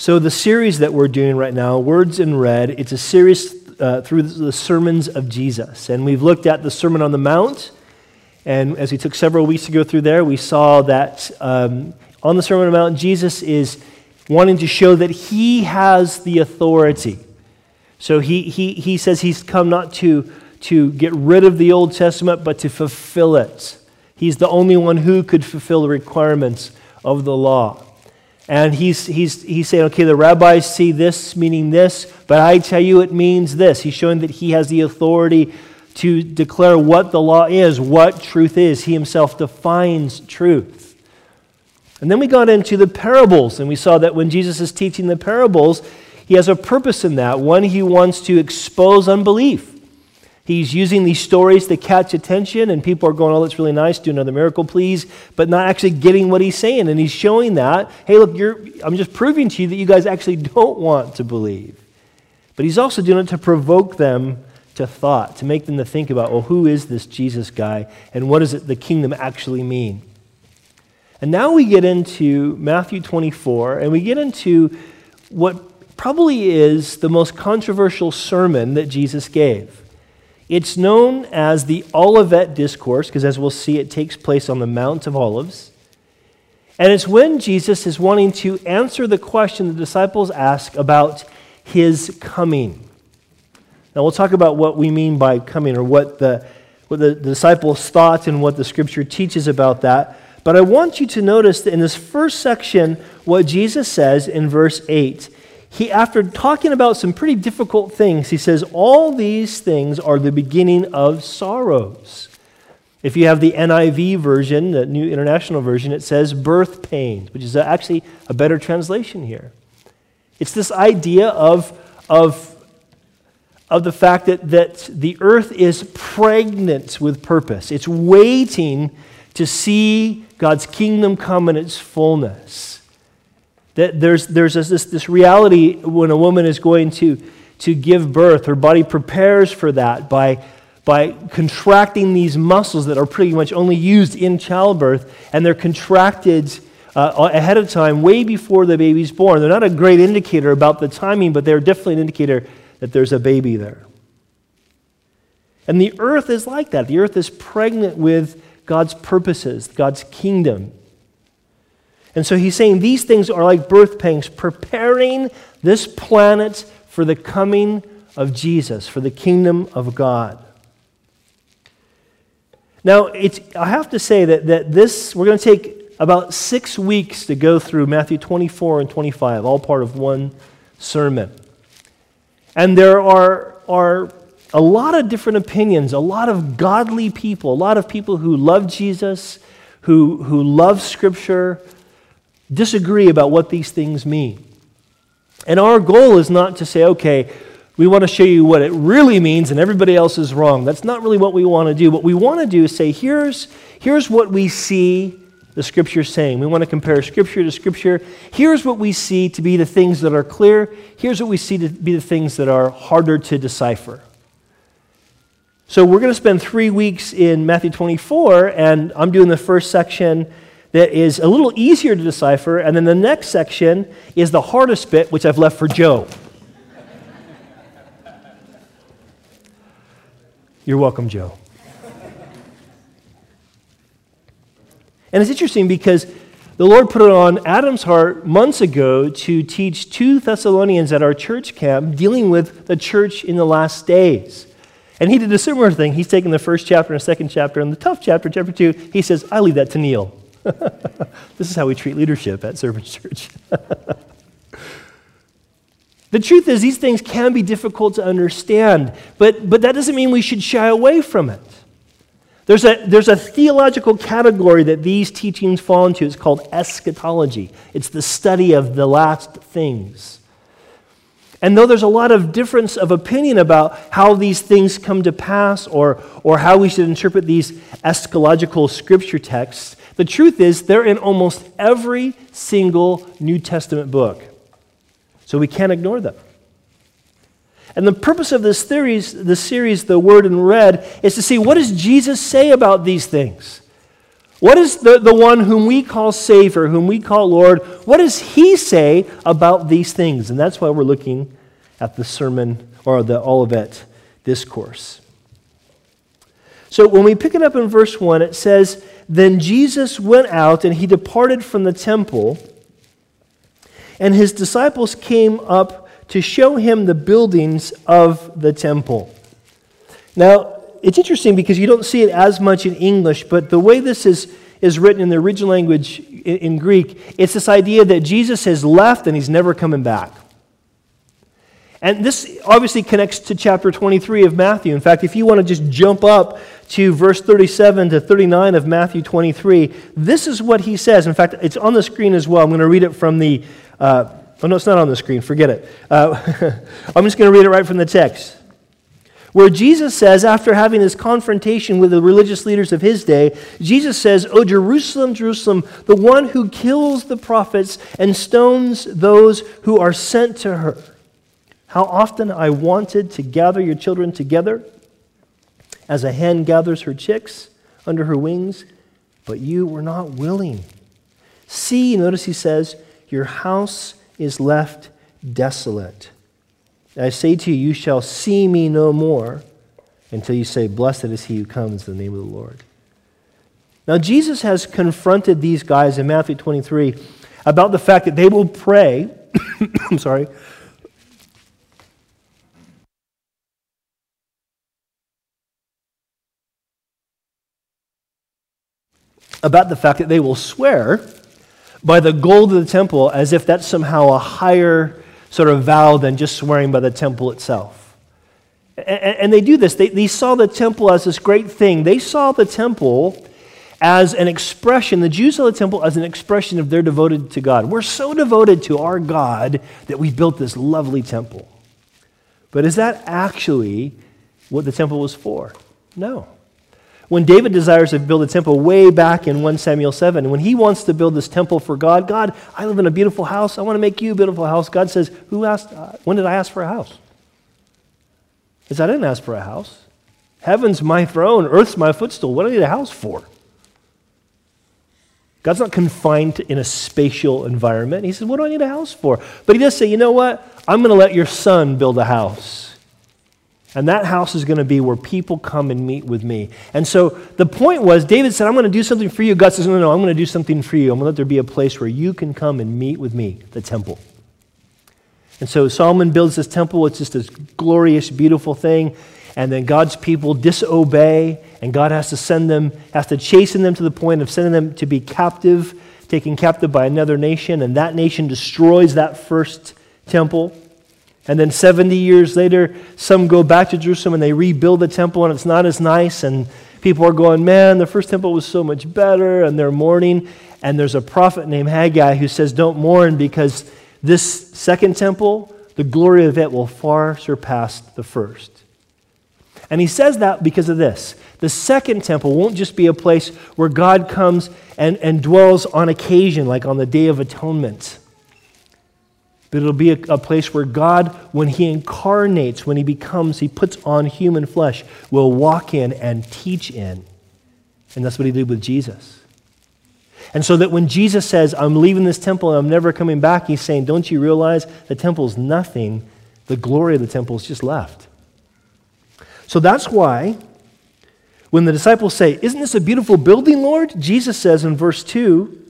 So, the series that we're doing right now, Words in Red, it's a series uh, through the sermons of Jesus. And we've looked at the Sermon on the Mount. And as we took several weeks to go through there, we saw that um, on the Sermon on the Mount, Jesus is wanting to show that he has the authority. So he, he, he says he's come not to, to get rid of the Old Testament, but to fulfill it. He's the only one who could fulfill the requirements of the law. And he's, he's, he's saying, okay, the rabbis see this meaning this, but I tell you it means this. He's showing that he has the authority to declare what the law is, what truth is. He himself defines truth. And then we got into the parables, and we saw that when Jesus is teaching the parables, he has a purpose in that. One, he wants to expose unbelief. He's using these stories to catch attention, and people are going, Oh, that's really nice, do another miracle, please, but not actually getting what he's saying. And he's showing that, hey, look, I'm just proving to you that you guys actually don't want to believe. But he's also doing it to provoke them to thought, to make them to think about, well, who is this Jesus guy, and what does it, the kingdom actually mean? And now we get into Matthew 24, and we get into what probably is the most controversial sermon that Jesus gave. It's known as the Olivet Discourse, because as we'll see, it takes place on the Mount of Olives. And it's when Jesus is wanting to answer the question the disciples ask about his coming. Now, we'll talk about what we mean by coming or what the, what the disciples thought and what the scripture teaches about that. But I want you to notice that in this first section, what Jesus says in verse 8 he, after talking about some pretty difficult things, he says, All these things are the beginning of sorrows. If you have the NIV version, the New International Version, it says birth pains, which is actually a better translation here. It's this idea of, of, of the fact that, that the earth is pregnant with purpose, it's waiting to see God's kingdom come in its fullness. That there's, there's this, this reality when a woman is going to, to give birth, her body prepares for that by, by contracting these muscles that are pretty much only used in childbirth, and they're contracted uh, ahead of time, way before the baby's born. They're not a great indicator about the timing, but they're definitely an indicator that there's a baby there. And the earth is like that. The earth is pregnant with God's purposes, God's kingdom. And so he's saying these things are like birth pangs, preparing this planet for the coming of Jesus, for the kingdom of God. Now, it's, I have to say that, that this, we're going to take about six weeks to go through Matthew 24 and 25, all part of one sermon. And there are, are a lot of different opinions, a lot of godly people, a lot of people who love Jesus, who, who love Scripture, disagree about what these things mean. And our goal is not to say, okay, we want to show you what it really means and everybody else is wrong. That's not really what we want to do. What we want to do is say, here's, here's what we see the scripture saying. We want to compare scripture to scripture. Here's what we see to be the things that are clear. Here's what we see to be the things that are harder to decipher. So we're going to spend three weeks in Matthew 24, and I'm doing the first section that is a little easier to decipher, and then the next section is the hardest bit, which I've left for Joe. You're welcome, Joe. And it's interesting because the Lord put it on Adam's heart months ago to teach two Thessalonians at our church camp dealing with the church in the last days. And he did a similar thing. He's taken the first chapter and second chapter, and the tough chapter, chapter two, he says, I leave that to Neil. this is how we treat leadership at Servants Church. the truth is, these things can be difficult to understand, but, but that doesn't mean we should shy away from it. There's a, there's a theological category that these teachings fall into. It's called eschatology, it's the study of the last things. And though there's a lot of difference of opinion about how these things come to pass or, or how we should interpret these eschatological scripture texts, the truth is, they're in almost every single New Testament book. So we can't ignore them. And the purpose of this series, the series, The Word in Red, is to see what does Jesus say about these things? What is the, the one whom we call Savior, whom we call Lord, what does he say about these things? And that's why we're looking at the sermon or the Olivet discourse. So when we pick it up in verse 1, it says, Then Jesus went out and he departed from the temple, and his disciples came up to show him the buildings of the temple. Now, it's interesting because you don't see it as much in English, but the way this is, is written in the original language in, in Greek, it's this idea that Jesus has left and he's never coming back. And this obviously connects to chapter 23 of Matthew. In fact, if you want to just jump up to verse 37 to 39 of Matthew 23, this is what he says. In fact, it's on the screen as well. I'm going to read it from the, uh, oh no, it's not on the screen, forget it. Uh, I'm just going to read it right from the text where Jesus says, after having this confrontation with the religious leaders of his day, Jesus says, O Jerusalem, Jerusalem, the one who kills the prophets and stones those who are sent to her. How often I wanted to gather your children together as a hen gathers her chicks under her wings, but you were not willing. See, notice he says, your house is left desolate. I say to you, you shall see me no more until you say, Blessed is he who comes in the name of the Lord. Now, Jesus has confronted these guys in Matthew 23 about the fact that they will pray, I'm sorry, about the fact that they will swear by the gold of the temple as if that's somehow a higher sort of vow than just swearing by the temple itself. And, they do this. They, they saw the temple as this great thing. They saw the temple as an expression, the Jews saw the temple as an expression of their devoted to God. We're so devoted to our God that we built this lovely temple. But is that actually what the temple was for? No. When David desires to build a temple way back in 1 Samuel 7, when he wants to build this temple for God, God, I live in a beautiful house. I want to make you a beautiful house. God says, Who asked? Uh, when did I ask for a house? He says, I didn't ask for a house. Heaven's my throne, earth's my footstool. What do I need a house for? God's not confined in a spatial environment. He says, What do I need a house for? But he does say, You know what? I'm going to let your son build a house. And that house is going to be where people come and meet with me. And so the point was, David said, I'm going to do something for you. God says, No, no, I'm going to do something for you. I'm going to let there be a place where you can come and meet with me, the temple. And so Solomon builds this temple. It's just this glorious, beautiful thing. And then God's people disobey, and God has to send them, has to chasten them to the point of sending them to be captive, taken captive by another nation. And that nation destroys that first temple. And then 70 years later, some go back to Jerusalem and they rebuild the temple, and it's not as nice. And people are going, Man, the first temple was so much better. And they're mourning. And there's a prophet named Haggai who says, Don't mourn because this second temple, the glory of it will far surpass the first. And he says that because of this. The second temple won't just be a place where God comes and, and dwells on occasion, like on the Day of Atonement. But it'll be a, a, place where God, when He incarnates, when He becomes, He puts on human flesh, will walk in and teach in. And that's what He did with Jesus. And so that when Jesus says, I'm leaving this temple and I'm never coming back, He's saying, Don't you realize the temple's nothing? The glory of the temple is just left. So that's why when the disciples say, Isn't this a beautiful building, Lord? Jesus says in verse 2,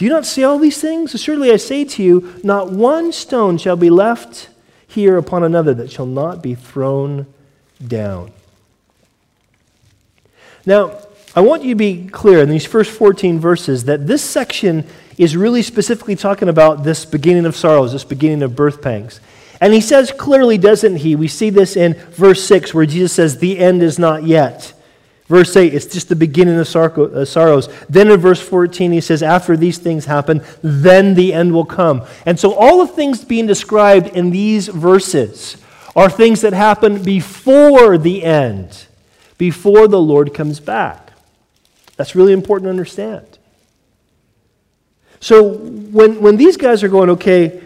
do you not see all these things? Surely I say to you, not one stone shall be left here upon another that shall not be thrown down. Now, I want you to be clear in these first 14 verses that this section is really specifically talking about this beginning of sorrows, this beginning of birth pangs. And he says clearly, doesn't he? We see this in verse 6 where Jesus says, The end is not yet. Verse 8, it's just the beginning of uh, sorrows. Then in verse 14, he says, After these things happen, then the end will come. And so all the things being described in these verses are things that happen before the end, before the Lord comes back. That's really important to understand. So when, when these guys are going, okay,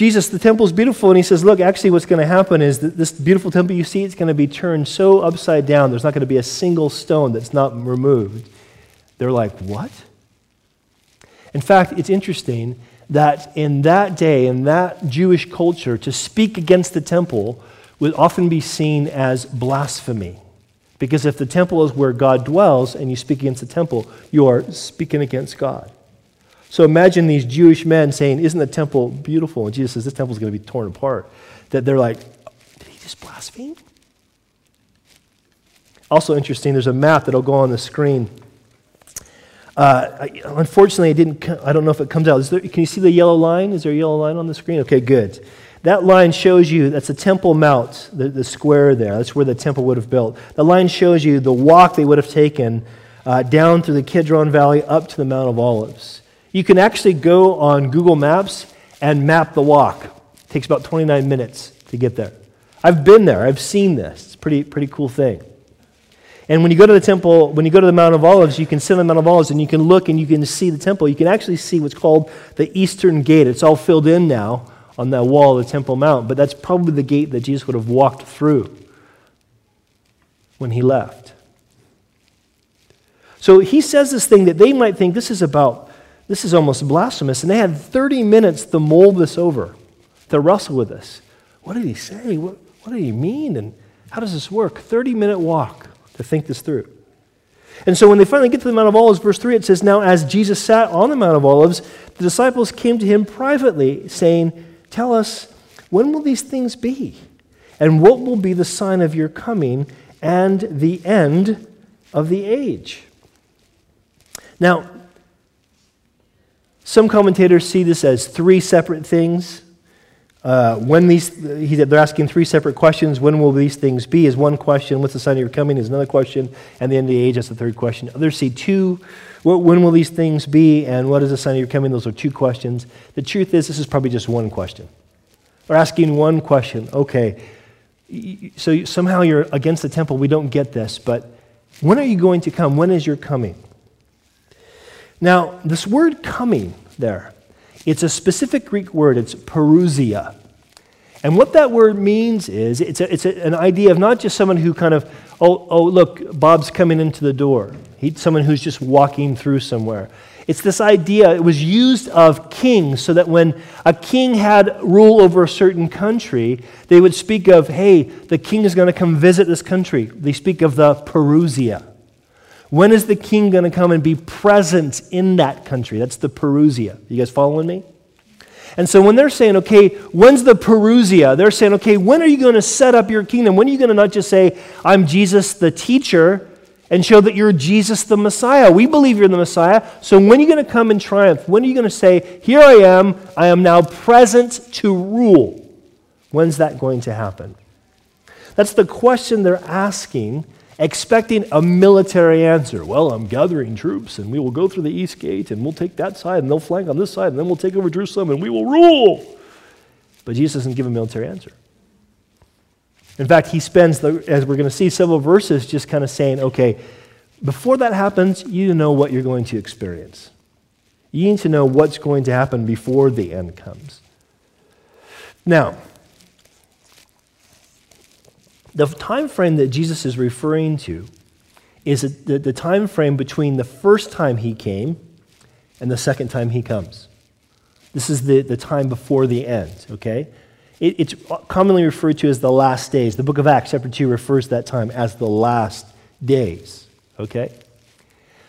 Jesus, the temple is beautiful, and he says, Look, actually, what's going to happen is that this beautiful temple you see, it's going to be turned so upside down, there's not going to be a single stone that's not removed. They're like, What? In fact, it's interesting that in that day, in that Jewish culture, to speak against the temple would often be seen as blasphemy. Because if the temple is where God dwells and you speak against the temple, you are speaking against God. So imagine these Jewish men saying, Isn't the temple beautiful? And Jesus says, This temple is going to be torn apart. That they're like, Did he just blaspheme? Also interesting, there's a map that'll go on the screen. Uh, unfortunately, it didn't. I don't know if it comes out. There, can you see the yellow line? Is there a yellow line on the screen? Okay, good. That line shows you that's the Temple Mount, the, the square there. That's where the temple would have built. The line shows you the walk they would have taken uh, down through the Kidron Valley up to the Mount of Olives. You can actually go on Google Maps and map the walk. It takes about 29 minutes to get there. I've been there. I've seen this. It's a pretty, pretty cool thing. And when you go to the temple, when you go to the Mount of Olives, you can sit on the Mount of Olives and you can look and you can see the temple. You can actually see what's called the Eastern Gate. It's all filled in now on that wall of the Temple Mount, but that's probably the gate that Jesus would have walked through when he left. So he says this thing that they might think this is about this is almost blasphemous. And they had 30 minutes to mull this over, to wrestle with this. What did he say? What, what did he mean? And how does this work? 30 minute walk to think this through. And so when they finally get to the Mount of Olives, verse 3, it says, Now as Jesus sat on the Mount of Olives, the disciples came to him privately, saying, Tell us, when will these things be? And what will be the sign of your coming and the end of the age? Now, some commentators see this as three separate things. Uh, when these, he, they're asking three separate questions. When will these things be? Is one question. What's the sign of your coming? Is another question. And the end of the age is the third question. Others see two. What, When will these things be? And what is the sign of your coming? Those are two questions. The truth is, this is probably just one question. We're asking one question. Okay, so somehow you're against the temple. We don't get this, but when are you going to come? When is your coming? Now, this word coming there, it's a specific Greek word. It's parousia. And what that word means is it's, a, it's a, an idea of not just someone who kind of, oh, oh look, Bob's coming into the door. He's someone who's just walking through somewhere. It's this idea, it was used of kings so that when a king had rule over a certain country, they would speak of, hey, the king is going to come visit this country. They speak of the parousia. When is the king going to come and be present in that country? That's the Parousia. You guys following me? And so when they're saying, okay, when's the Parousia? They're saying, okay, when are you going to set up your kingdom? When are you going to not just say, I'm Jesus the teacher, and show that you're Jesus the Messiah? We believe you're the Messiah. So when are you going to come in triumph? When are you going to say, here I am, I am now present to rule? When's that going to happen? That's the question they're asking expecting a military answer. Well, I'm gathering troops, and we will go through the east gate, and we'll take that side, and they'll flank on this side, and then we'll take over Jerusalem, and we will rule. But Jesus doesn't give a military answer. In fact, he spends, the, as we're going to see, several verses just kind of saying, okay, before that happens, you know what you're going to experience. You need to know what's going to happen before the end comes. Now, the time frame that Jesus is referring to is the, the time frame between the first time he came and the second time he comes. This is the, the time before the end, okay? It, it's commonly referred to as the last days. The book of Acts, chapter 2, refers to that time as the last days, okay?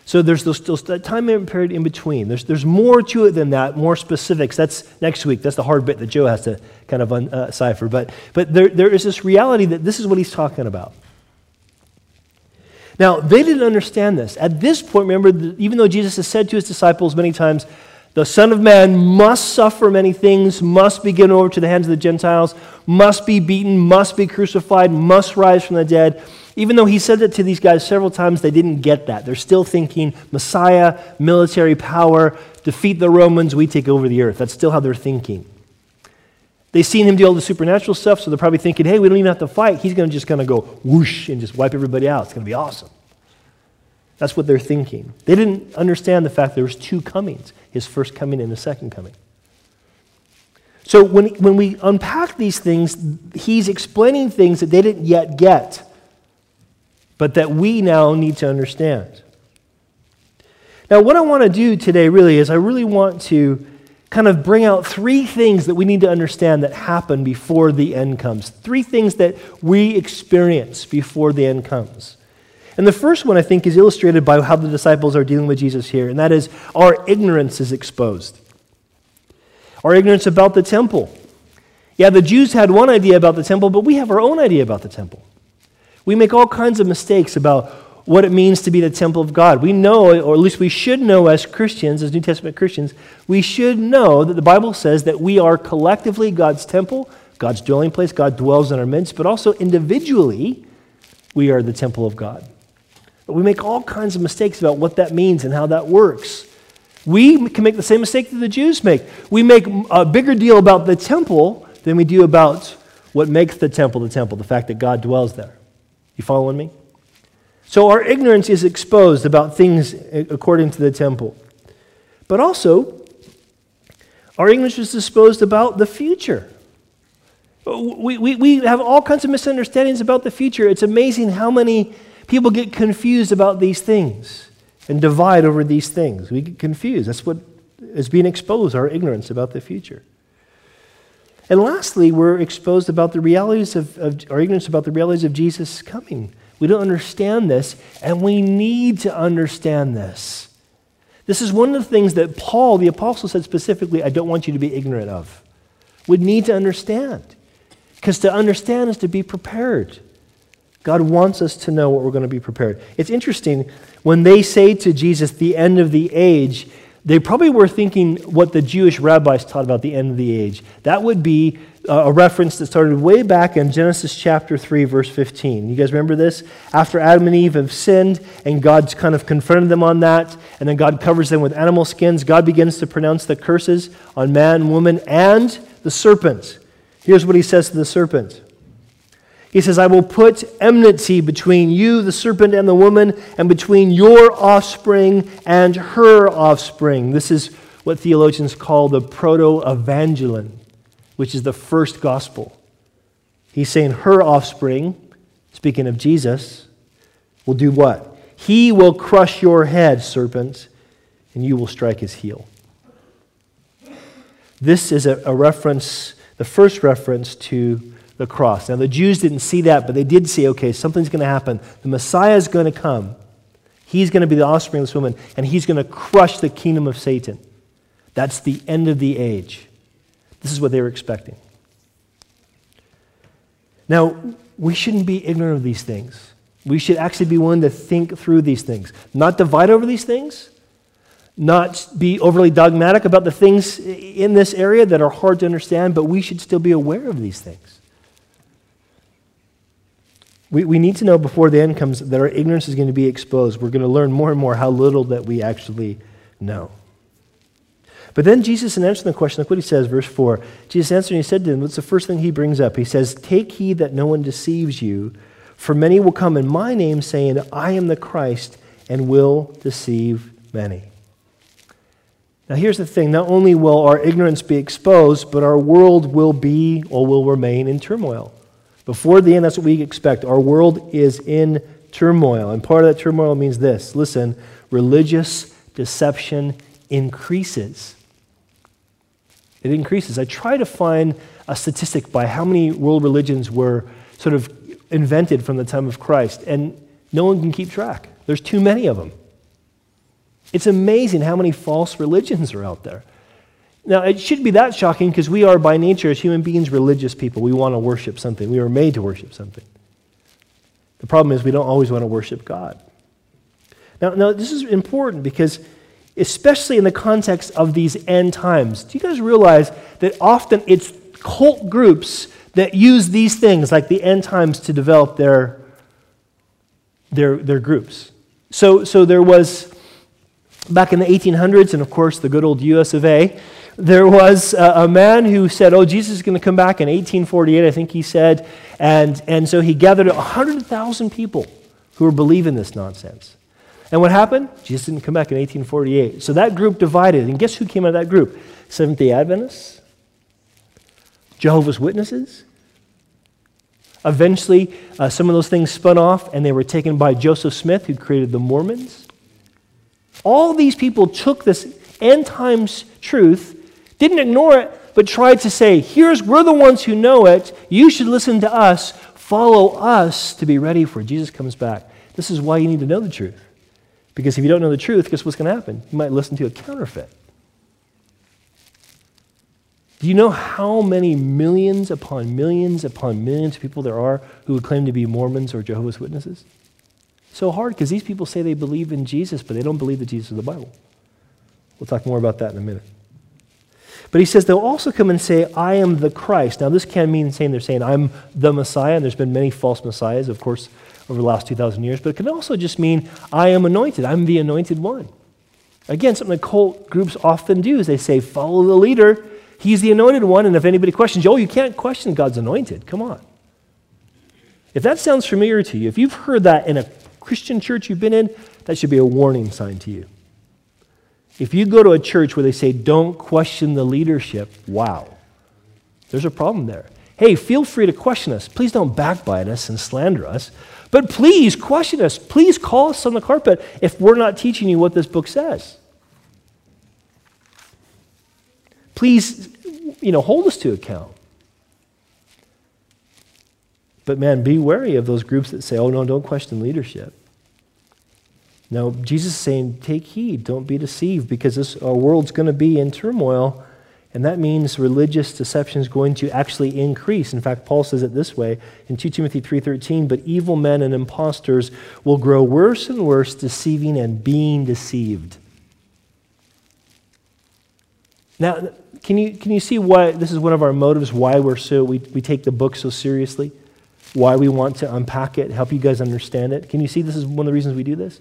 So there's those, that time period in between. There's, there's more to it than that, more specifics. That's next week. That's the hard bit that Joe has to kind of decipher. Uh, but, but there, there is this reality that this is what he's talking about. Now, they didn't understand this. At this point, remember, even though Jesus has said to his disciples many times, the Son of Man must suffer many things, must be given over to the hands of the Gentiles, must be beaten, must be crucified, must rise from the dead. Even though he said that to these guys several times, they didn't get that. They're still thinking Messiah, military power, defeat the Romans, we take over the earth. That's still how they're thinking. They've seen him do all the supernatural stuff, so they're probably thinking, hey, we don't even have to fight. He's going to just kind of go whoosh and just wipe everybody out. It's going to be awesome. That's what they're thinking. They didn't understand the fact there was two comings his first coming and his second coming. So when, when we unpack these things, he's explaining things that they didn't yet get but that we now need to understand. Now, what I want to do today really is I really want to kind of bring out three things that we need to understand that happen before the end comes. Three things that we experience before the end comes. And the first one, I think, is illustrated by how the disciples are dealing with Jesus here, and that is our ignorance is exposed. Our ignorance about the temple. Yeah, the Jews had one idea about the temple, but we have our own idea about the temple. We make all kinds of mistakes about what it means to be the temple of God. We know, or at least we should know as Christians, as New Testament Christians, we should know that the Bible says that we are collectively God's temple, God's dwelling place, God dwells in our midst, but also individually, we are the temple of God. But we make all kinds of mistakes about what that means and how that works. We can make the same mistake that the Jews make. We make a bigger deal about the temple than we do about what makes the temple the temple, the fact that God dwells there. You following me? So our ignorance is exposed about things according to the temple. But also, our ignorance is exposed about the future. Uh, we, we, we have all kinds of misunderstandings about the future. It's amazing how many people get confused about these things and divide over these things. We get confused. That's what is being exposed, our ignorance about the future. And lastly, we're exposed about the realities of, of our ignorance about the realities of Jesus coming. We don't understand this, and we need to understand this. This is one of the things that Paul, the apostle, said specifically I don't want you to be ignorant of. We need to understand. Because to understand is to be prepared. God wants us to know what we're going to be prepared. It's interesting, when they say to Jesus, the end of the age, they probably were thinking what the Jewish rabbis taught about the end of the age. That would be uh, a reference that started way back in Genesis chapter 3, verse 15. You guys remember this? After Adam and Eve have sinned, and God's kind of confronted them on that, and then God covers them with animal skins, God begins to pronounce the curses on man, woman, and the serpent. Here's what he says to the serpent He says, I will put enmity between you, the serpent, and the woman, and between your offspring and her offspring. This is what theologians call the proto evangelion which is the first gospel. He's saying her offspring, speaking of Jesus, will do what? He will crush your head, serpent, and you will strike his heel. This is a, a reference, the first reference to the cross. Now, the Jews didn't see that, but they did see okay, something's going to happen. The Messiah is going to come. He's going to be the offspring of this woman, and he's going to crush the kingdom of Satan. That's the end of the age. This is what they were expecting. Now, we shouldn't be ignorant of these things. We should actually be willing to think through these things, not divide over these things, not be overly dogmatic about the things in this area that are hard to understand, but we should still be aware of these things. We, we need to know before the end comes that our ignorance is going to be exposed. We're going to learn more and more how little that we actually know. But then Jesus, in answering the question, look what he says, verse 4. Jesus answered and he said to them, What's the first thing he brings up? He says, Take heed that no one deceives you, for many will come in my name, saying, I am the Christ, and will deceive many. Now, here's the thing not only will our ignorance be exposed, but our world will be or will remain in turmoil. Before the end, that's what we expect. Our world is in turmoil. And part of that turmoil means this listen, religious deception increases it increases. I try to find a statistic by how many world religions were sort of invented from the time of Christ, and no one can keep track. There's too many of them. It's amazing how many false religions are out there. Now, it shouldn't be that shocking because we are, by nature, as human beings, religious people. We want to worship something. We were made to worship something. The problem is we don't always want to worship God. Now, now this is important because especially in the context of these end times. Do you guys realize that often it's cult groups that use these things, like the end times, to develop their, their, their groups? So, so there was, back in the 1800s, and of course the good old US of A, there was a, a man who said, Oh, Jesus is going to come back in 1848, I think he said. And, and so he gathered 100,000 people who were believing this nonsense. And what happened? Jesus didn't come back in 1848. So that group divided. And guess who came out of that group? Seventh day Adventists, Jehovah's Witnesses. Eventually, uh, some of those things spun off and they were taken by Joseph Smith, who created the Mormons. All these people took this end times truth, didn't ignore it, but tried to say, here's, we're the ones who know it. You should listen to us, follow us to be ready for Jesus comes back. This is why you need to know the truth. Because if you don't know the truth, guess what's going to happen? You might listen to a counterfeit. Do you know how many millions upon millions upon millions of people there are who would claim to be Mormons or Jehovah's Witnesses? So hard because these people say they believe in Jesus, but they don't believe the Jesus of the Bible. We'll talk more about that in a minute. But he says they'll also come and say, I am the Christ. Now, this can mean saying they're saying, I'm the Messiah, and there's been many false messiahs, of course, over the last 2,000 years, but it can also just mean, I am anointed. I'm the anointed one. Again, something that cult groups often do is they say, follow the leader. He's the anointed one, and if anybody questions you, oh, you can't question God's anointed. Come on. If that sounds familiar to you, if you've heard that in a Christian church you've been in, that should be a warning sign to you. If you go to a church where they say, don't question the leadership, wow, there's a problem there. Hey, feel free to question us. Please don't backbite us and slander us. But please question us. Please call us on the carpet if we're not teaching you what this book says. Please, you know, hold us to account. But man, be wary of those groups that say, oh, no, don't question leadership. No, Jesus is saying, take heed, don't be deceived, because this, our world's going to be in turmoil, and that means religious deception is going to actually increase. In fact, Paul says it this way in 2 Timothy 3.13, but evil men and impostors will grow worse and worse, deceiving and being deceived. Now, can you, can you see why this is one of our motives, why we're so, we, we take the book so seriously? Why we want to unpack it, help you guys understand it. Can you see this is one of the reasons we do this?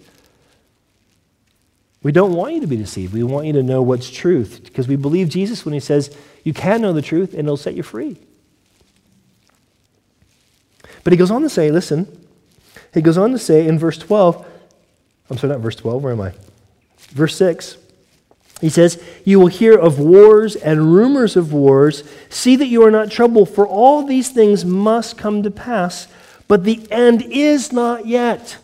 We don't want you to be deceived. We want you to know what's truth because we believe Jesus when he says you can know the truth and it'll set you free. But he goes on to say, listen, he goes on to say in verse 12, I'm sorry, not verse 12, where am I? Verse 6. He says, You will hear of wars and rumors of wars. See that you are not troubled, for all these things must come to pass, but the end is not yet.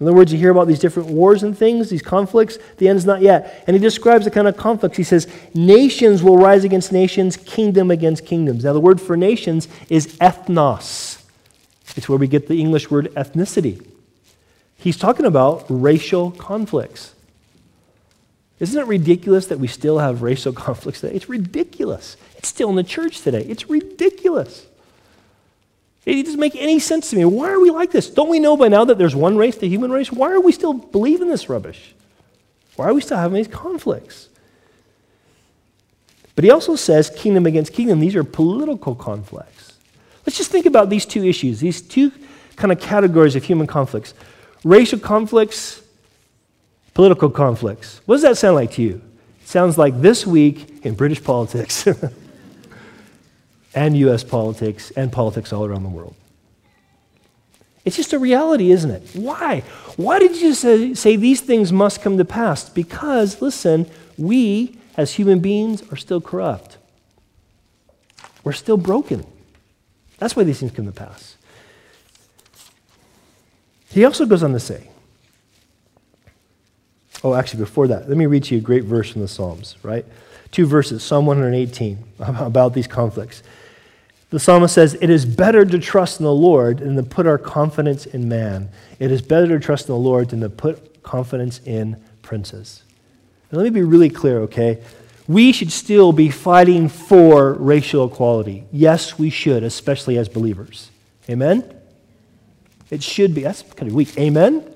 In other words, you hear about these different wars and things, these conflicts, the end is not yet. And he describes the kind of conflicts. He says, Nations will rise against nations, kingdom against kingdoms. Now, the word for nations is ethnos, it's where we get the English word ethnicity. He's talking about racial conflicts. Isn't it ridiculous that we still have racial conflicts today? It's ridiculous. It's still in the church today. It's ridiculous. It doesn't make any sense to me. Why are we like this? Don't we know by now that there's one race, the human race? Why are we still believing this rubbish? Why are we still having these conflicts? But he also says kingdom against kingdom. These are political conflicts. Let's just think about these two issues, these two kind of categories of human conflicts racial conflicts Political conflicts. What does that sound like to you? It sounds like this week in British politics and U.S. politics and politics all around the world. It's just a reality, isn't it? Why? Why did you say, say these things must come to pass? Because, listen, we as human beings are still corrupt. We're still broken. That's why these things come to pass. He also goes on to say, Oh, actually, before that, let me read to you a great verse from the Psalms, right? Two verses, Psalm 118, about these conflicts. The psalmist says, It is better to trust in the Lord than to put our confidence in man. It is better to trust in the Lord than to put confidence in princes. Now, let me be really clear, okay? We should still be fighting for racial equality. Yes, we should, especially as believers. Amen? It should be. That's kind of weak. Amen?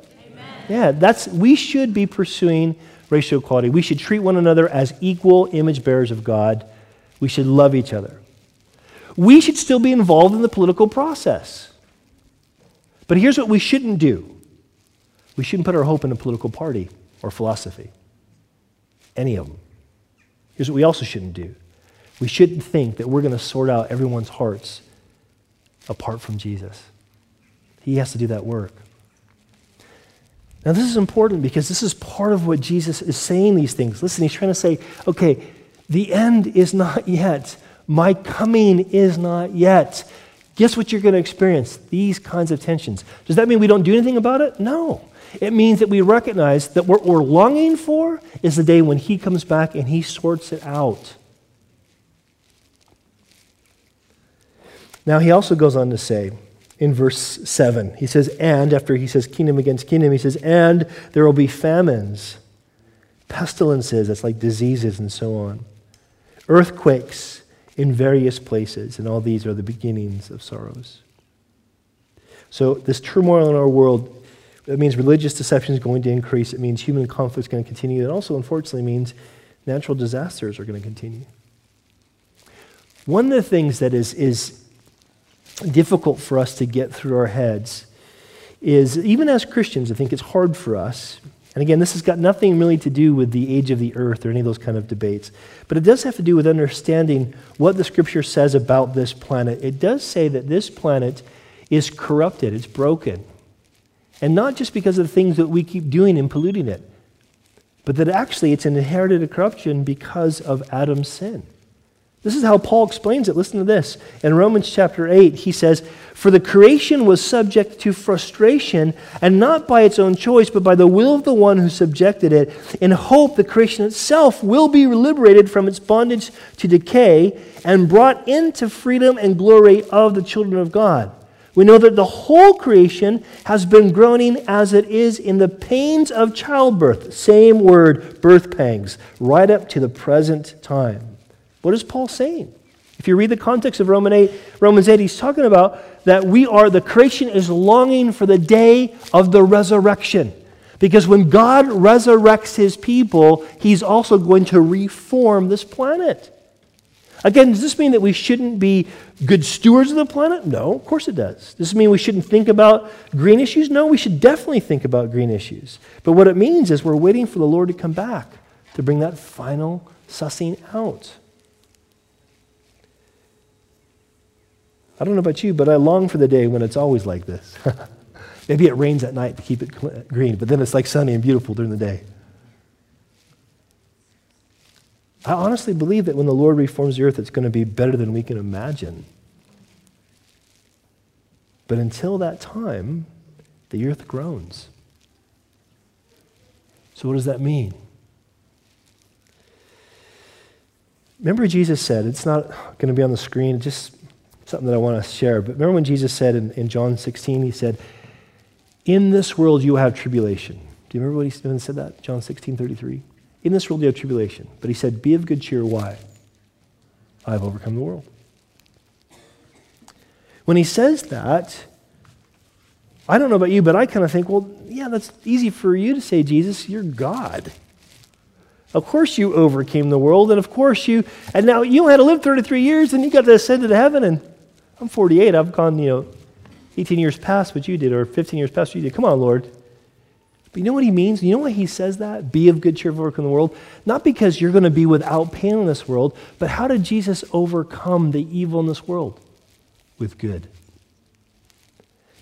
Yeah, that's we should be pursuing racial equality. We should treat one another as equal image bearers of God. We should love each other. We should still be involved in the political process. But here's what we shouldn't do. We shouldn't put our hope in a political party or philosophy. Any of them. Here's what we also shouldn't do. We shouldn't think that we're going to sort out everyone's hearts apart from Jesus. He has to do that work. Now, this is important because this is part of what Jesus is saying these things. Listen, he's trying to say, okay, the end is not yet. My coming is not yet. Guess what you're going to experience? These kinds of tensions. Does that mean we don't do anything about it? No. It means that we recognize that what we're longing for is the day when He comes back and He sorts it out. Now, He also goes on to say in verse 7, He says, and after He says kingdom against kingdom, He says, and there will be famines, pestilences, that's like diseases and so on, earthquakes in various places, and all these are the beginnings of sorrows. So, this turmoil in our world it means religious deception is going to increase. It means human conflict is going to continue. It also, unfortunately, means natural disasters are going to continue. One of the things that is, is difficult for us to get through our heads is, even as Christians, I think it's hard for us. And again, this has got nothing really to do with the age of the earth or any of those kind of debates. But it does have to do with understanding what the scripture says about this planet. It does say that this planet is corrupted, it's broken. And not just because of the things that we keep doing and polluting it, but that actually it's an inherited corruption because of Adam's sin. This is how Paul explains it. Listen to this. In Romans chapter 8, he says, For the creation was subject to frustration, and not by its own choice, but by the will of the one who subjected it, in hope the creation itself will be liberated from its bondage to decay and brought into freedom and glory of the children of God. We know that the whole creation has been groaning as it is in the pains of childbirth. Same word, birth pangs, right up to the present time. What is Paul saying? If you read the context of Roman 8, Romans 8, he's talking about that we are, the creation is longing for the day of the resurrection. Because when God resurrects his people, he's also going to reform this planet. Again, does this mean that we shouldn't be good stewards of the planet? No, of course it does. Does this mean we shouldn't think about green issues? No, we should definitely think about green issues. But what it means is we're waiting for the Lord to come back to bring that final sussing out. I don't know about you, but I long for the day when it's always like this. Maybe it rains at night to keep it green, but then it's like sunny and beautiful during the day. I honestly believe that when the Lord reforms the earth, it's going to be better than we can imagine. But until that time, the earth groans. So, what does that mean? Remember, Jesus said, it's not going to be on the screen, just something that I want to share. But remember when Jesus said in, in John 16, he said, In this world you have tribulation. Do you remember what he said that? John 16, 33. In this world you have tribulation. But he said, Be of good cheer. Why? I have overcome the world. When he says that, I don't know about you, but I kind of think, well, yeah, that's easy for you to say, Jesus, you're God. Of course you overcame the world, and of course you, and now you had to live 33 years, and you got to ascend to heaven, and I'm 48. I've gone, you know, 18 years past what you did, or 15 years past what you did. Come on, Lord. But you know what he means? You know why he says that? Be of good cheer for work in the world? Not because you're going to be without pain in this world, but how did Jesus overcome the evil in this world? With good.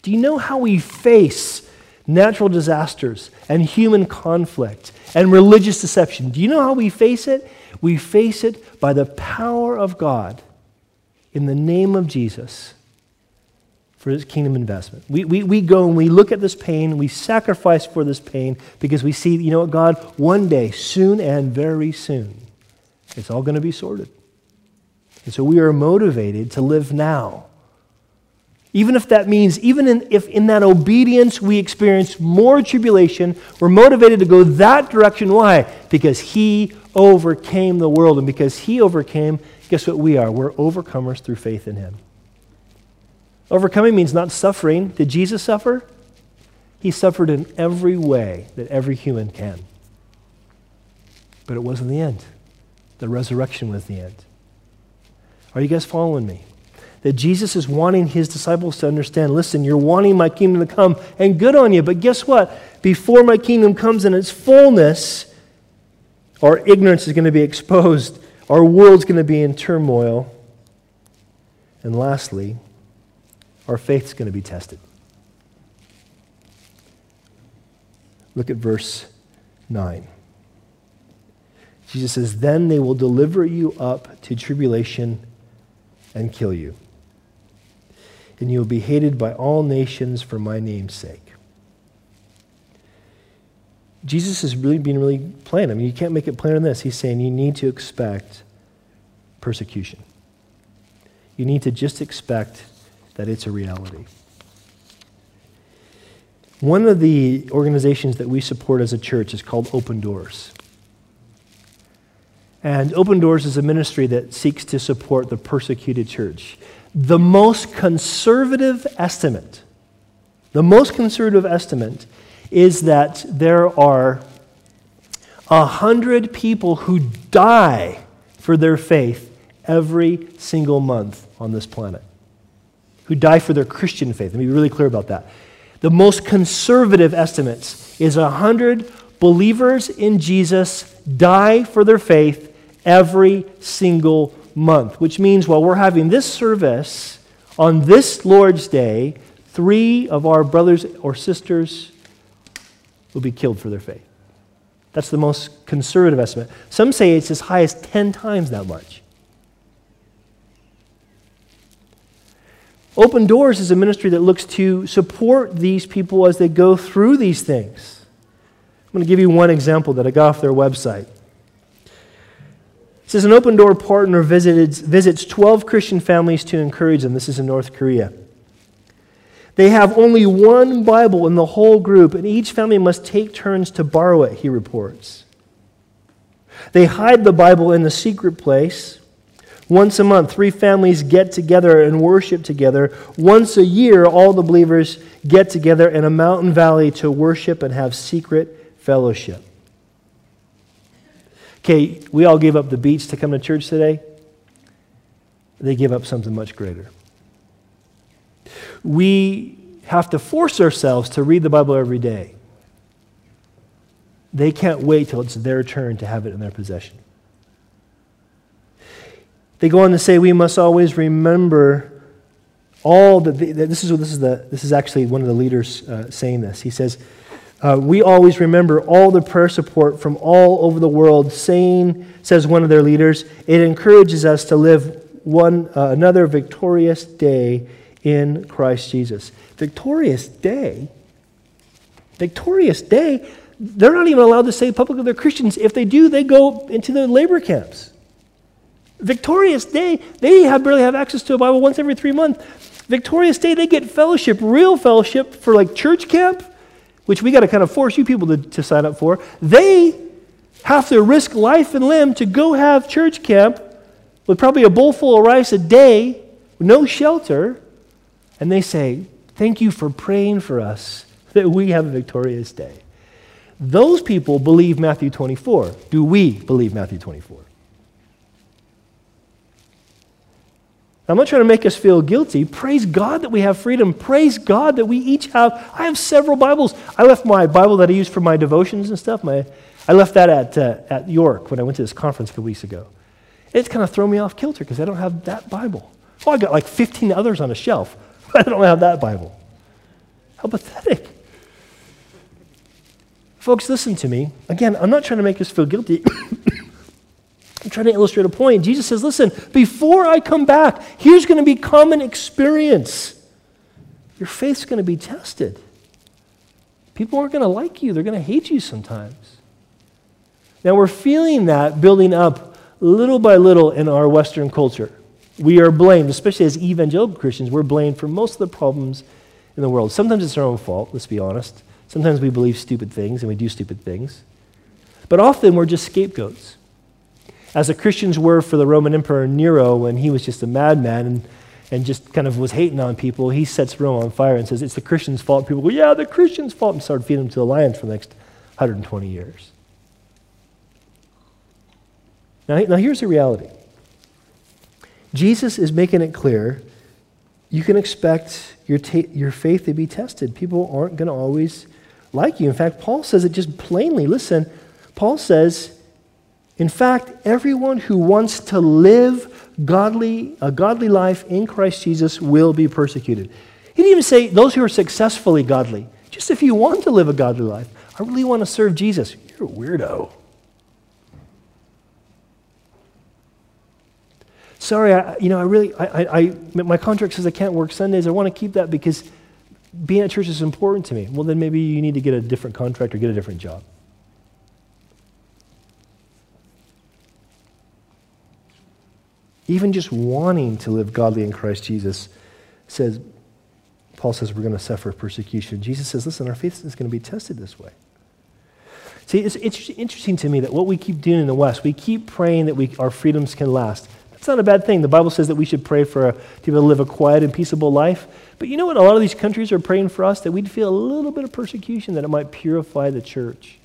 Do you know how we face natural disasters and human conflict and religious deception? Do you know how we face it? We face it by the power of God in the name of Jesus for his kingdom investment. We, we, we go and we look at this pain, we sacrifice for this pain because we see, you know what, God, one day, soon and very soon, it's all going to be sorted. And so we are motivated to live now. Even if that means, even in, if in that obedience we experience more tribulation, we're motivated to go that direction. Why? Because He overcame the world. And because He overcame, guess what we are? We're overcomers through faith in Him. Overcoming means not suffering. Did Jesus suffer? He suffered in every way that every human can. But it wasn't the end. The resurrection was the end. Are you guys following me? That Jesus is wanting his disciples to understand listen, you're wanting my kingdom to come, and good on you. But guess what? Before my kingdom comes in its fullness, our ignorance is going to be exposed, our world's going to be in turmoil. And lastly, our faith's going to be tested. Look at verse 9. Jesus says, Then they will deliver you up to tribulation and kill you. And you will be hated by all nations for my name's sake. Jesus is really being really plain. I mean, you can't make it plainer than this. He's saying you need to expect persecution. You need to just expect that it's a reality. One of the organizations that we support as a church is called Open Doors. And Open Doors is a ministry that seeks to support the persecuted church. The most conservative estimate, the most conservative estimate is that there are a hundred people who die for their faith every single month on this planet. Who die for their Christian faith. Let me be really clear about that. The most conservative estimates is a hundred believers in Jesus die for their faith every single month, which means while we're having this service on this Lord's Day, three of our brothers or sisters will be killed for their faith. That's the most conservative estimate. Some say it's as high as 10 times that much. Open Doors is a ministry that looks to support these people as they go through these things. I'm going to give you one example that I got off their website. It says an open door partner visited, visits 12 Christian families to encourage them. This is in North Korea. They have only one Bible in the whole group, and each family must take turns to borrow it, he reports. They hide the Bible in the secret place. Once a month, three families get together and worship together. Once a year, all the believers get together in a mountain valley to worship and have secret fellowship. Okay, we all gave up the beach to come to church today. They give up something much greater we have to force ourselves to read the Bible every day. They can't wait till it's their turn to have it in their possession. They go on to say we must always remember all that, this is this is the this is actually one of the leaders uh, saying this. He says, uh, "We always remember all the prayer support from all over the world." Saying, says one of their leaders, it encourages us to live one uh, another victorious day in Christ Jesus. Victorious day. Victorious day. They're not even allowed to say publicly they're Christians. If they do, they go into the labor camps. Victorious Day, they have barely have access to a Bible once every three months. Victorious Day, they get fellowship, real fellowship for like church camp, which we got to kind of force you people to, to sign up for. They have to risk life and limb to go have church camp with probably a bowl full of rice a day, no shelter, and they say, Thank you for praying for us that we have a victorious day. Those people believe Matthew 24. Do we believe Matthew 24? I'm not trying to make us feel guilty. Praise God that we have freedom. Praise God that we each have. I have several Bibles. I left my Bible that I use for my devotions and stuff. My, I left that at, uh, at York when I went to this conference a couple weeks ago. It's kind of thrown me off kilter because I don't have that Bible. Oh, I got like 15 others on a shelf. I don't have that Bible. How pathetic. Folks, listen to me. Again, I'm not trying to make us feel guilty. I'm trying to illustrate a point. Jesus says, listen, before I come back, here's going to be common experience. Your faith's going to be tested. People aren't going to like you, they're going to hate you sometimes. Now, we're feeling that building up little by little in our Western culture. We are blamed, especially as evangelical Christians, we're blamed for most of the problems in the world. Sometimes it's our own fault, let's be honest. Sometimes we believe stupid things and we do stupid things. But often we're just scapegoats. As the Christians were for the Roman Emperor Nero when he was just a madman and, and just kind of was hating on people, he sets Rome on fire and says, It's the Christians' fault. People go, Yeah, the Christians' fault, and started feeding them to the lions for the next 120 years. Now, now here's the reality Jesus is making it clear you can expect your, ta- your faith to be tested. People aren't going to always like you. In fact, Paul says it just plainly. Listen, Paul says, in fact, everyone who wants to live godly, a godly life in Christ Jesus will be persecuted. He didn't even say those who are successfully godly. Just if you want to live a godly life, I really want to serve Jesus, you're a weirdo. sorry, I, you know, I really, I, I, my contract says I can't work Sundays. I want to keep that because being at church is important to me. Well, then maybe you need to get a different contract or get a different job. Even just wanting to live godly in Christ Jesus says, Paul says we're going to suffer persecution. Jesus says, listen, our faith is going to be tested this way. See, it's, it's interesting to me that what we keep doing in the West, we keep praying that we, our freedoms can last. That's not a bad thing. The Bible says that we should pray for a, to be able to live a quiet and peaceable life. But you know what? A lot of these countries are praying for us that we'd feel a little bit of persecution, that it might purify the church,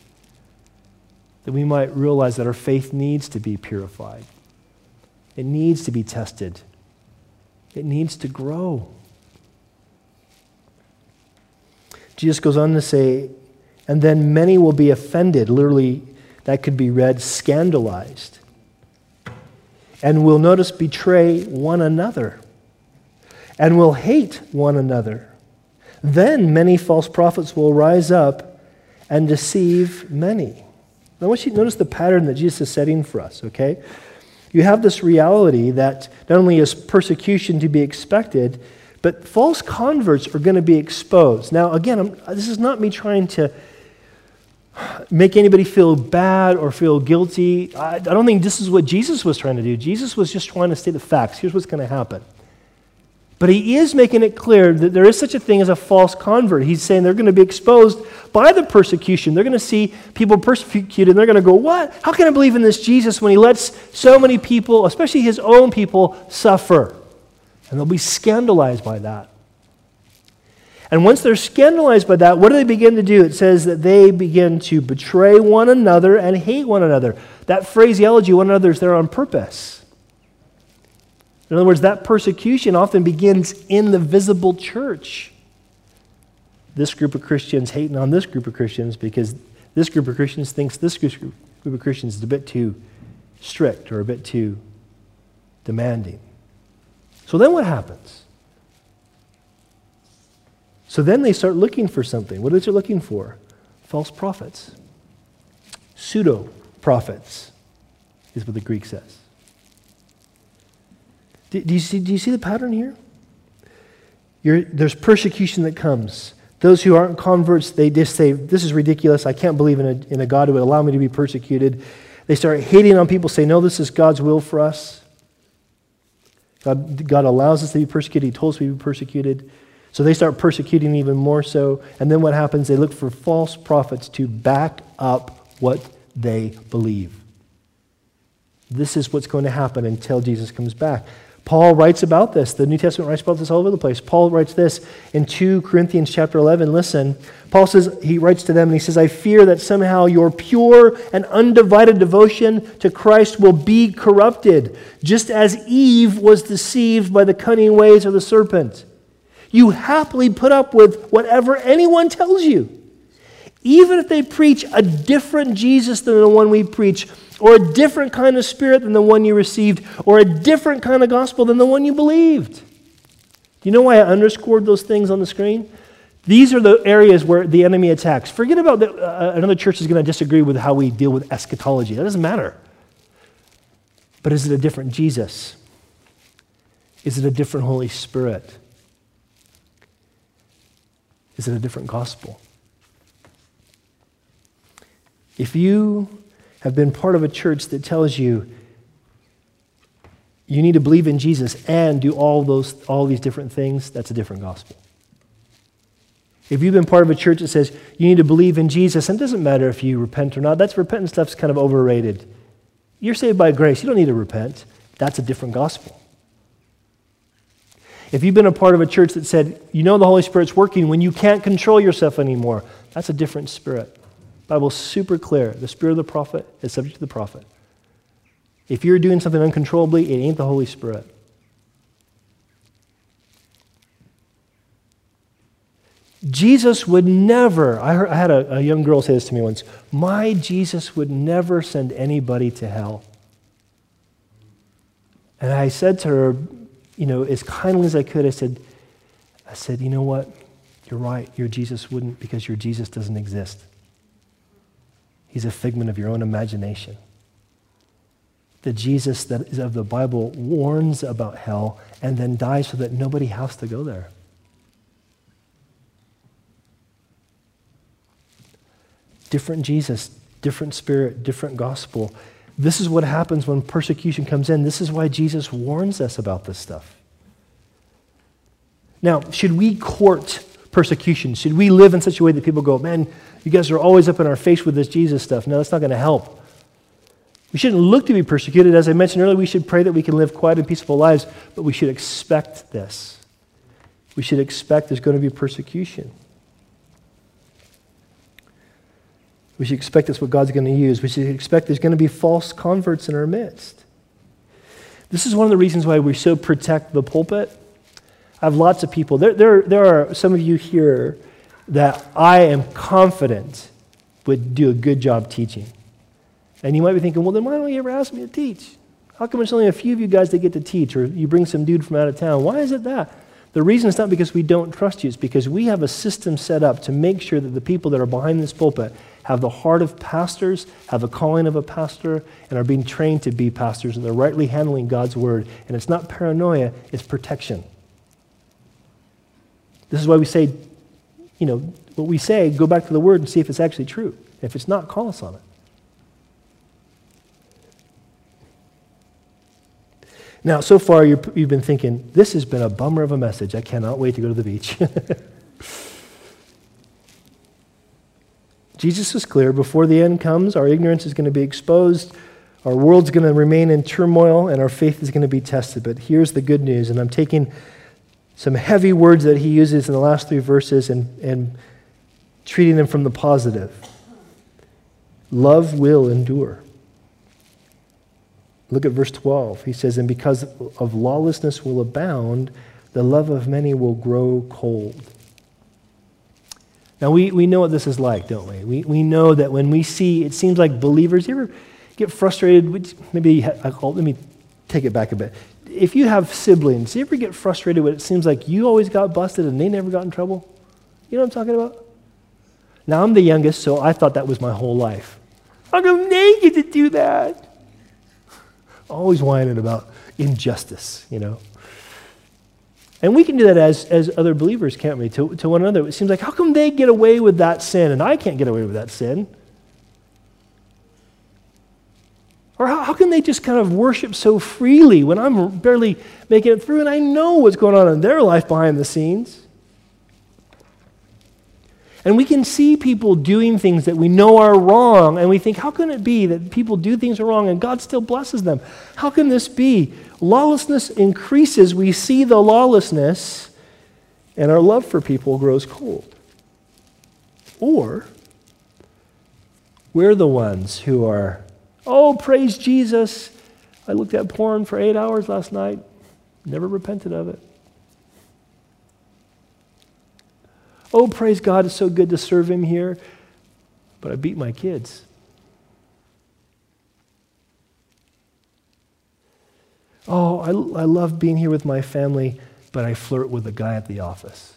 that we might realize that our faith needs to be purified, it needs to be tested, it needs to grow. Jesus goes on to say, and then many will be offended. Literally, that could be read scandalized. And will notice betray one another and will hate one another. Then many false prophets will rise up and deceive many. Now, I want you to notice the pattern that Jesus is setting for us, okay? You have this reality that not only is persecution to be expected, but false converts are going to be exposed. Now, again, I'm, this is not me trying to make anybody feel bad or feel guilty. I, I don't think this is what Jesus was trying to do. Jesus was just trying to state the facts. Here's what's going to happen. But he is making it clear that there is such a thing as a false convert. He's saying they're going to be exposed by the persecution. They're going to see people persecuted, and they're going to go, What? How can I believe in this Jesus when he lets so many people, especially his own people, suffer? And they'll be scandalized by that. And once they're scandalized by that, what do they begin to do? It says that they begin to betray one another and hate one another. That phraseology, one another, is there on purpose. In other words, that persecution often begins in the visible church. This group of Christians hating on this group of Christians because this group of Christians thinks this group of Christians is a bit too strict or a bit too demanding. So then what happens? So then they start looking for something. What are they looking for? False prophets. Pseudo prophets is what the Greek says. Do, do, you, see, do you see the pattern here? You're, there's persecution that comes. Those who aren't converts, they just say, This is ridiculous. I can't believe in a, in a God who would allow me to be persecuted. They start hating on people, say, No, this is God's will for us. God, God allows us to be persecuted. He told us would be persecuted. So they start persecuting even more so. And then what happens? They look for false prophets to back up what they believe. This is what's going to happen until Jesus comes back. Paul writes about this. The New Testament writes about this all over the place. Paul writes this in 2 Corinthians chapter 11. Listen. Paul says, he writes to them and he says, I fear that somehow your pure and undivided devotion to Christ will be corrupted, just as Eve was deceived by the cunning ways of the serpent. You happily put up with whatever anyone tells you. Even if they preach a different Jesus than the one we preach, or a different kind of spirit than the one you received, or a different kind of gospel than the one you believed. Do you know why I underscored those things on the screen? These are the areas where the enemy attacks. Forget about that uh, another church is going to disagree with how we deal with eschatology. That doesn't matter. But is it a different Jesus? Is it a different Holy Spirit? Is it a different gospel? If you have been part of a church that tells you you need to believe in Jesus and do all those all these different things, that's a different gospel. If you've been part of a church that says you need to believe in Jesus, and it doesn't matter if you repent or not, that's repentance stuff's kind of overrated. You're saved by grace. You don't need to repent. That's a different gospel. If you've been a part of a church that said, you know the Holy Spirit's working when you can't control yourself anymore, that's a different spirit. Bible's super clear. The spirit of the prophet is subject to the prophet. If you're doing something uncontrollably, it ain't the Holy Spirit. Jesus would never, I, heard, I had a, a young girl say this to me once My Jesus would never send anybody to hell. And I said to her, you know, as kindly as I could, I said, I said, you know what? You're right. Your Jesus wouldn't because your Jesus doesn't exist. He's a figment of your own imagination. The Jesus that is of the Bible warns about hell and then dies so that nobody has to go there. Different Jesus, different spirit, different gospel. This is what happens when persecution comes in. This is why Jesus warns us about this stuff. Now, should we court persecution? Should we live in such a way that people go, man, you guys are always up in our face with this Jesus stuff? No, that's not going to help. We shouldn't look to be persecuted. As I mentioned earlier, we should pray that we can live quiet and peaceful lives, but we should expect this. We should expect there's going to be persecution. We should expect that's what God's going to use. We should expect there's going to be false converts in our midst. This is one of the reasons why we so protect the pulpit. I have lots of people. There, there, there are some of you here that I am confident would do a good job teaching. And you might be thinking, well, then why don't you ever ask me to teach? How come it's only a few of you guys that get to teach, or you bring some dude from out of town? Why is it that? The reason is not because we don't trust you, it's because we have a system set up to make sure that the people that are behind this pulpit have the heart of pastors, have the calling of a pastor, and are being trained to be pastors, and they're rightly handling God's word. And it's not paranoia, it's protection. This is why we say, you know, what we say, go back to the word and see if it's actually true. If it's not, call us on it. Now, so far, you have been thinking, this has been a bummer of a message. I cannot wait to go to the beach. Jesus is clear. Before the end comes, our ignorance is going to be exposed, our world's going to remain in turmoil, and our faith is going to be tested. But here's the good news, and I'm taking some heavy words that he uses in the last three verses and, and treating them from the positive. Love will endure. Look at verse 12. He says, And because of lawlessness will abound, the love of many will grow cold. Now, we, we know what this is like, don't we? we? We know that when we see, it seems like believers, you ever get frustrated? Maybe, let me take it back a bit. If you have siblings, you ever get frustrated when it seems like you always got busted and they never got in trouble? You know what I'm talking about? Now, I'm the youngest, so I thought that was my whole life. How come they get to do that? Always whining about injustice, you know. And we can do that as, as other believers, can't we, to, to one another? It seems like, how come they get away with that sin and I can't get away with that sin? Or how, how can they just kind of worship so freely when I'm barely making it through and I know what's going on in their life behind the scenes? And we can see people doing things that we know are wrong, and we think, how can it be that people do things wrong and God still blesses them? How can this be? Lawlessness increases. We see the lawlessness, and our love for people grows cold. Or we're the ones who are, oh, praise Jesus. I looked at porn for eight hours last night, never repented of it. Oh, praise God, it's so good to serve Him here, but I beat my kids. Oh, I, I love being here with my family, but I flirt with the guy at the office.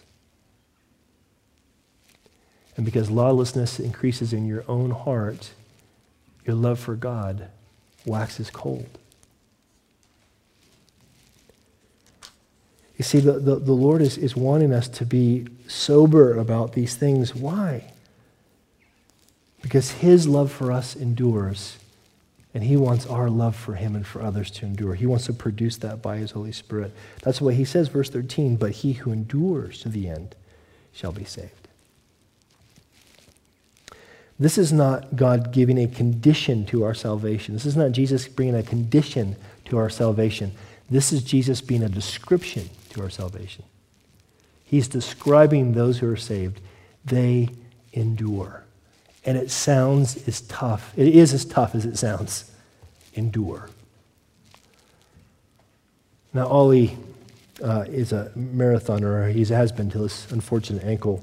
And because lawlessness increases in your own heart, your love for God waxes cold. You see, the, the, the Lord is, is wanting us to be sober about these things. Why? Because His love for us endures, and He wants our love for Him and for others to endure. He wants to produce that by His Holy Spirit. That's why He says, verse 13, but he who endures to the end shall be saved. This is not God giving a condition to our salvation. This is not Jesus bringing a condition to our salvation. This is Jesus being a description to our salvation. He's describing those who are saved. They endure. And it sounds as tough. It is as tough as it sounds. Endure. Now, Ollie uh, is a marathoner. He has been till his unfortunate ankle.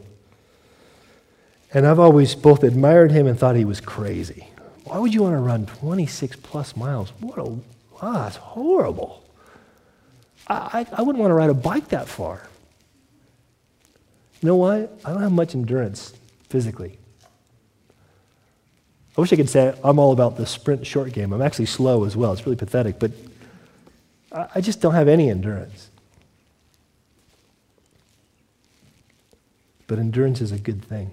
And I've always both admired him and thought he was crazy. Why would you want to run 26 plus miles? What a, wow, that's horrible. I, I, wouldn't want to ride a bike that far. You know what? I don't have much endurance physically. I wish I could say I'm all about the sprint short game. I'm actually slow as well. It's really pathetic, but I just don't have any endurance. But endurance is a good thing,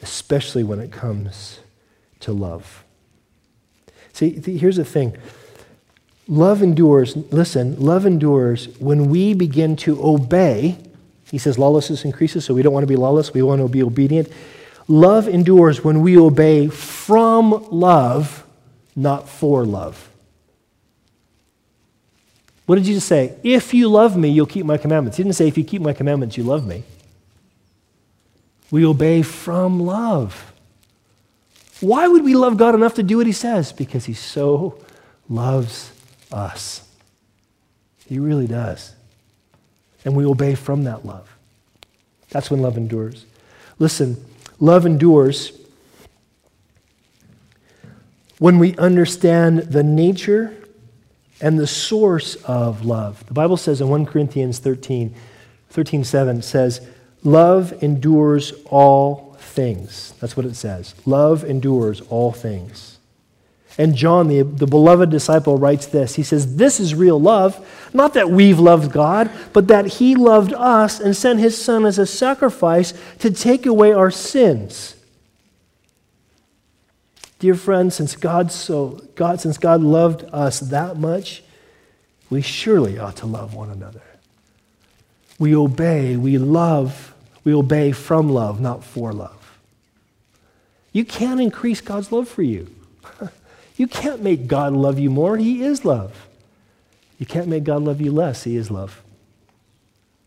especially when it comes to love. See, here's the thing love endures, listen, love endures when we begin to obey. He says lawlessness increases, so we don't want to be lawless, we want to be obedient. Love endures when we obey from love, not for love. What did Jesus say? If you love me, you'll keep my commandments. He didn't say, if you keep my commandments, you love me. We obey from love. Why would we love God enough to do what he says? Because he so loves us. He really does. And we obey from that love. That's when love endures. Listen, love endures when we understand the nature and the source of love. The Bible says in 1 Corinthians 13, 13 7 says, Love endures all things. That's what it says. Love endures all things. And John, the, the beloved disciple, writes this. He says, This is real love, not that we've loved God, but that He loved us and sent His Son as a sacrifice to take away our sins. Dear friends, since God so God, since God loved us that much, we surely ought to love one another. We obey, we love, we obey from love, not for love. You can't increase God's love for you. you can't make God love you more. He is love. You can't make God love you less. He is love.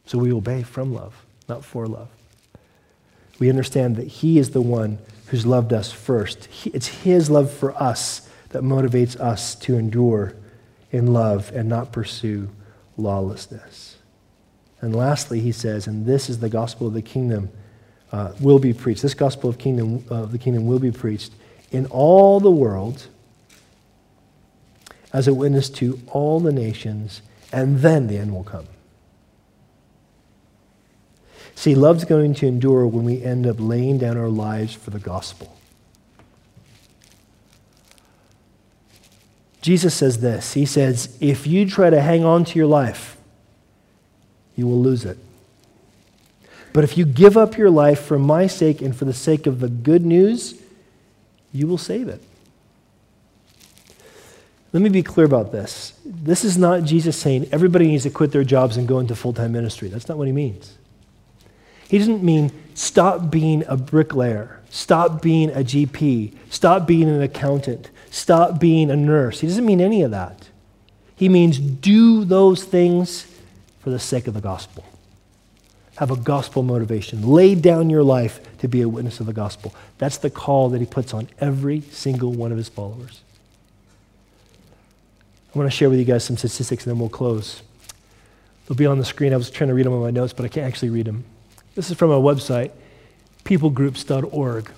So we obey from love, not for love. We understand that He is the one who's loved us first. It's His love for us that motivates us to endure in love and not pursue lawlessness. And lastly, he says, and this is the gospel of the kingdom uh, will be preached. This gospel of kingdom of the kingdom will be preached in all the world as a witness to all the nations, and then the end will come. See, love's going to endure when we end up laying down our lives for the gospel. Jesus says this He says, If you try to hang on to your life, you will lose it. But if you give up your life for my sake and for the sake of the good news, you will save it. Let me be clear about this. This is not Jesus saying everybody needs to quit their jobs and go into full time ministry. That's not what he means. He doesn't mean stop being a bricklayer, stop being a GP, stop being an accountant, stop being a nurse. He doesn't mean any of that. He means do those things for the sake of the gospel. Have a gospel motivation. Lay down your life to be a witness of the gospel. That's the call that he puts on every single one of his followers. I want to share with you guys some statistics and then we'll close. They'll be on the screen. I was trying to read them on my notes, but I can't actually read them. This is from our website, peoplegroups.org.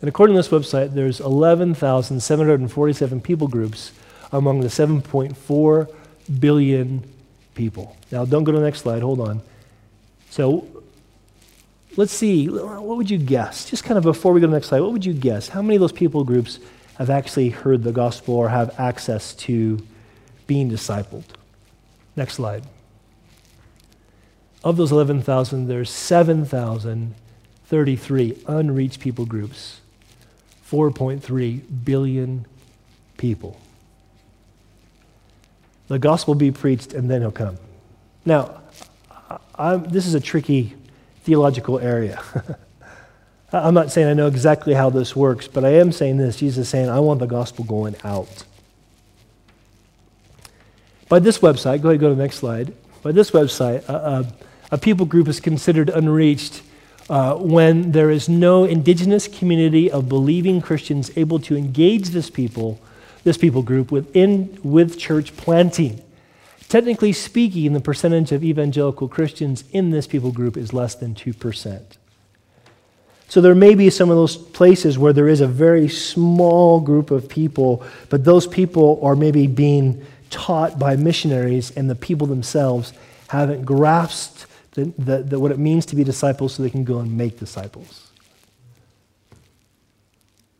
And according to this website, there's 11,747 people groups among the 7.4 billion people. Now, don't go to the next slide. Hold on. So, let's see. What would you guess? Just kind of before we go to the next slide, what would you guess? How many of those people groups have actually heard the gospel or have access to being discipled? Next slide. Of those 11,000, there's 7,033 unreached people groups, 4.3 billion people. The gospel be preached, and then he'll come. Now, I'm, this is a tricky theological area. I'm not saying I know exactly how this works, but I am saying this. Jesus is saying, I want the gospel going out. By this website, go ahead go to the next slide. By this website, a people group is considered unreached uh, when there is no indigenous community of believing Christians able to engage this people, this people group, within with church planting. Technically speaking, the percentage of evangelical Christians in this people group is less than 2%. So there may be some of those places where there is a very small group of people, but those people are maybe being taught by missionaries, and the people themselves haven't grasped the, the, the, what it means to be disciples so they can go and make disciples.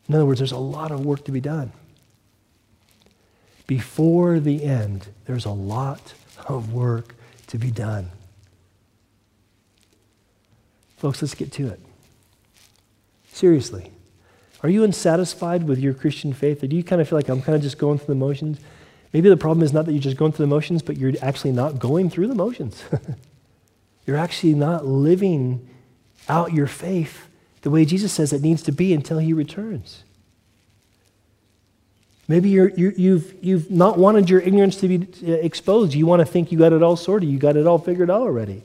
In other words, there's a lot of work to be done. Before the end, there's a lot of work to be done. Folks, let's get to it. Seriously. Are you unsatisfied with your Christian faith? Or do you kind of feel like I'm kind of just going through the motions? Maybe the problem is not that you're just going through the motions, but you're actually not going through the motions. you're actually not living out your faith the way Jesus says it needs to be until he returns. Maybe you're, you, you've, you've not wanted your ignorance to be uh, exposed. You want to think you got it all sorted, you got it all figured out already.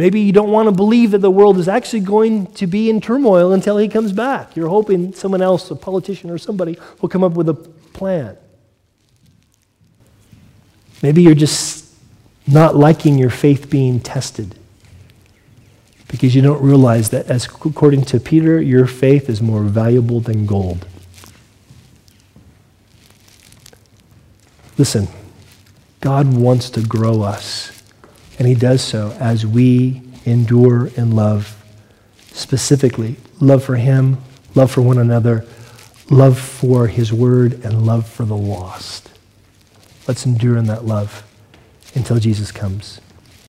Maybe you don't want to believe that the world is actually going to be in turmoil until he comes back. You're hoping someone else, a politician or somebody, will come up with a plan. Maybe you're just not liking your faith being tested because you don't realize that, as according to Peter, your faith is more valuable than gold. Listen, God wants to grow us, and He does so as we endure in love. Specifically, love for Him, love for one another, love for His Word, and love for the lost. Let's endure in that love until Jesus comes.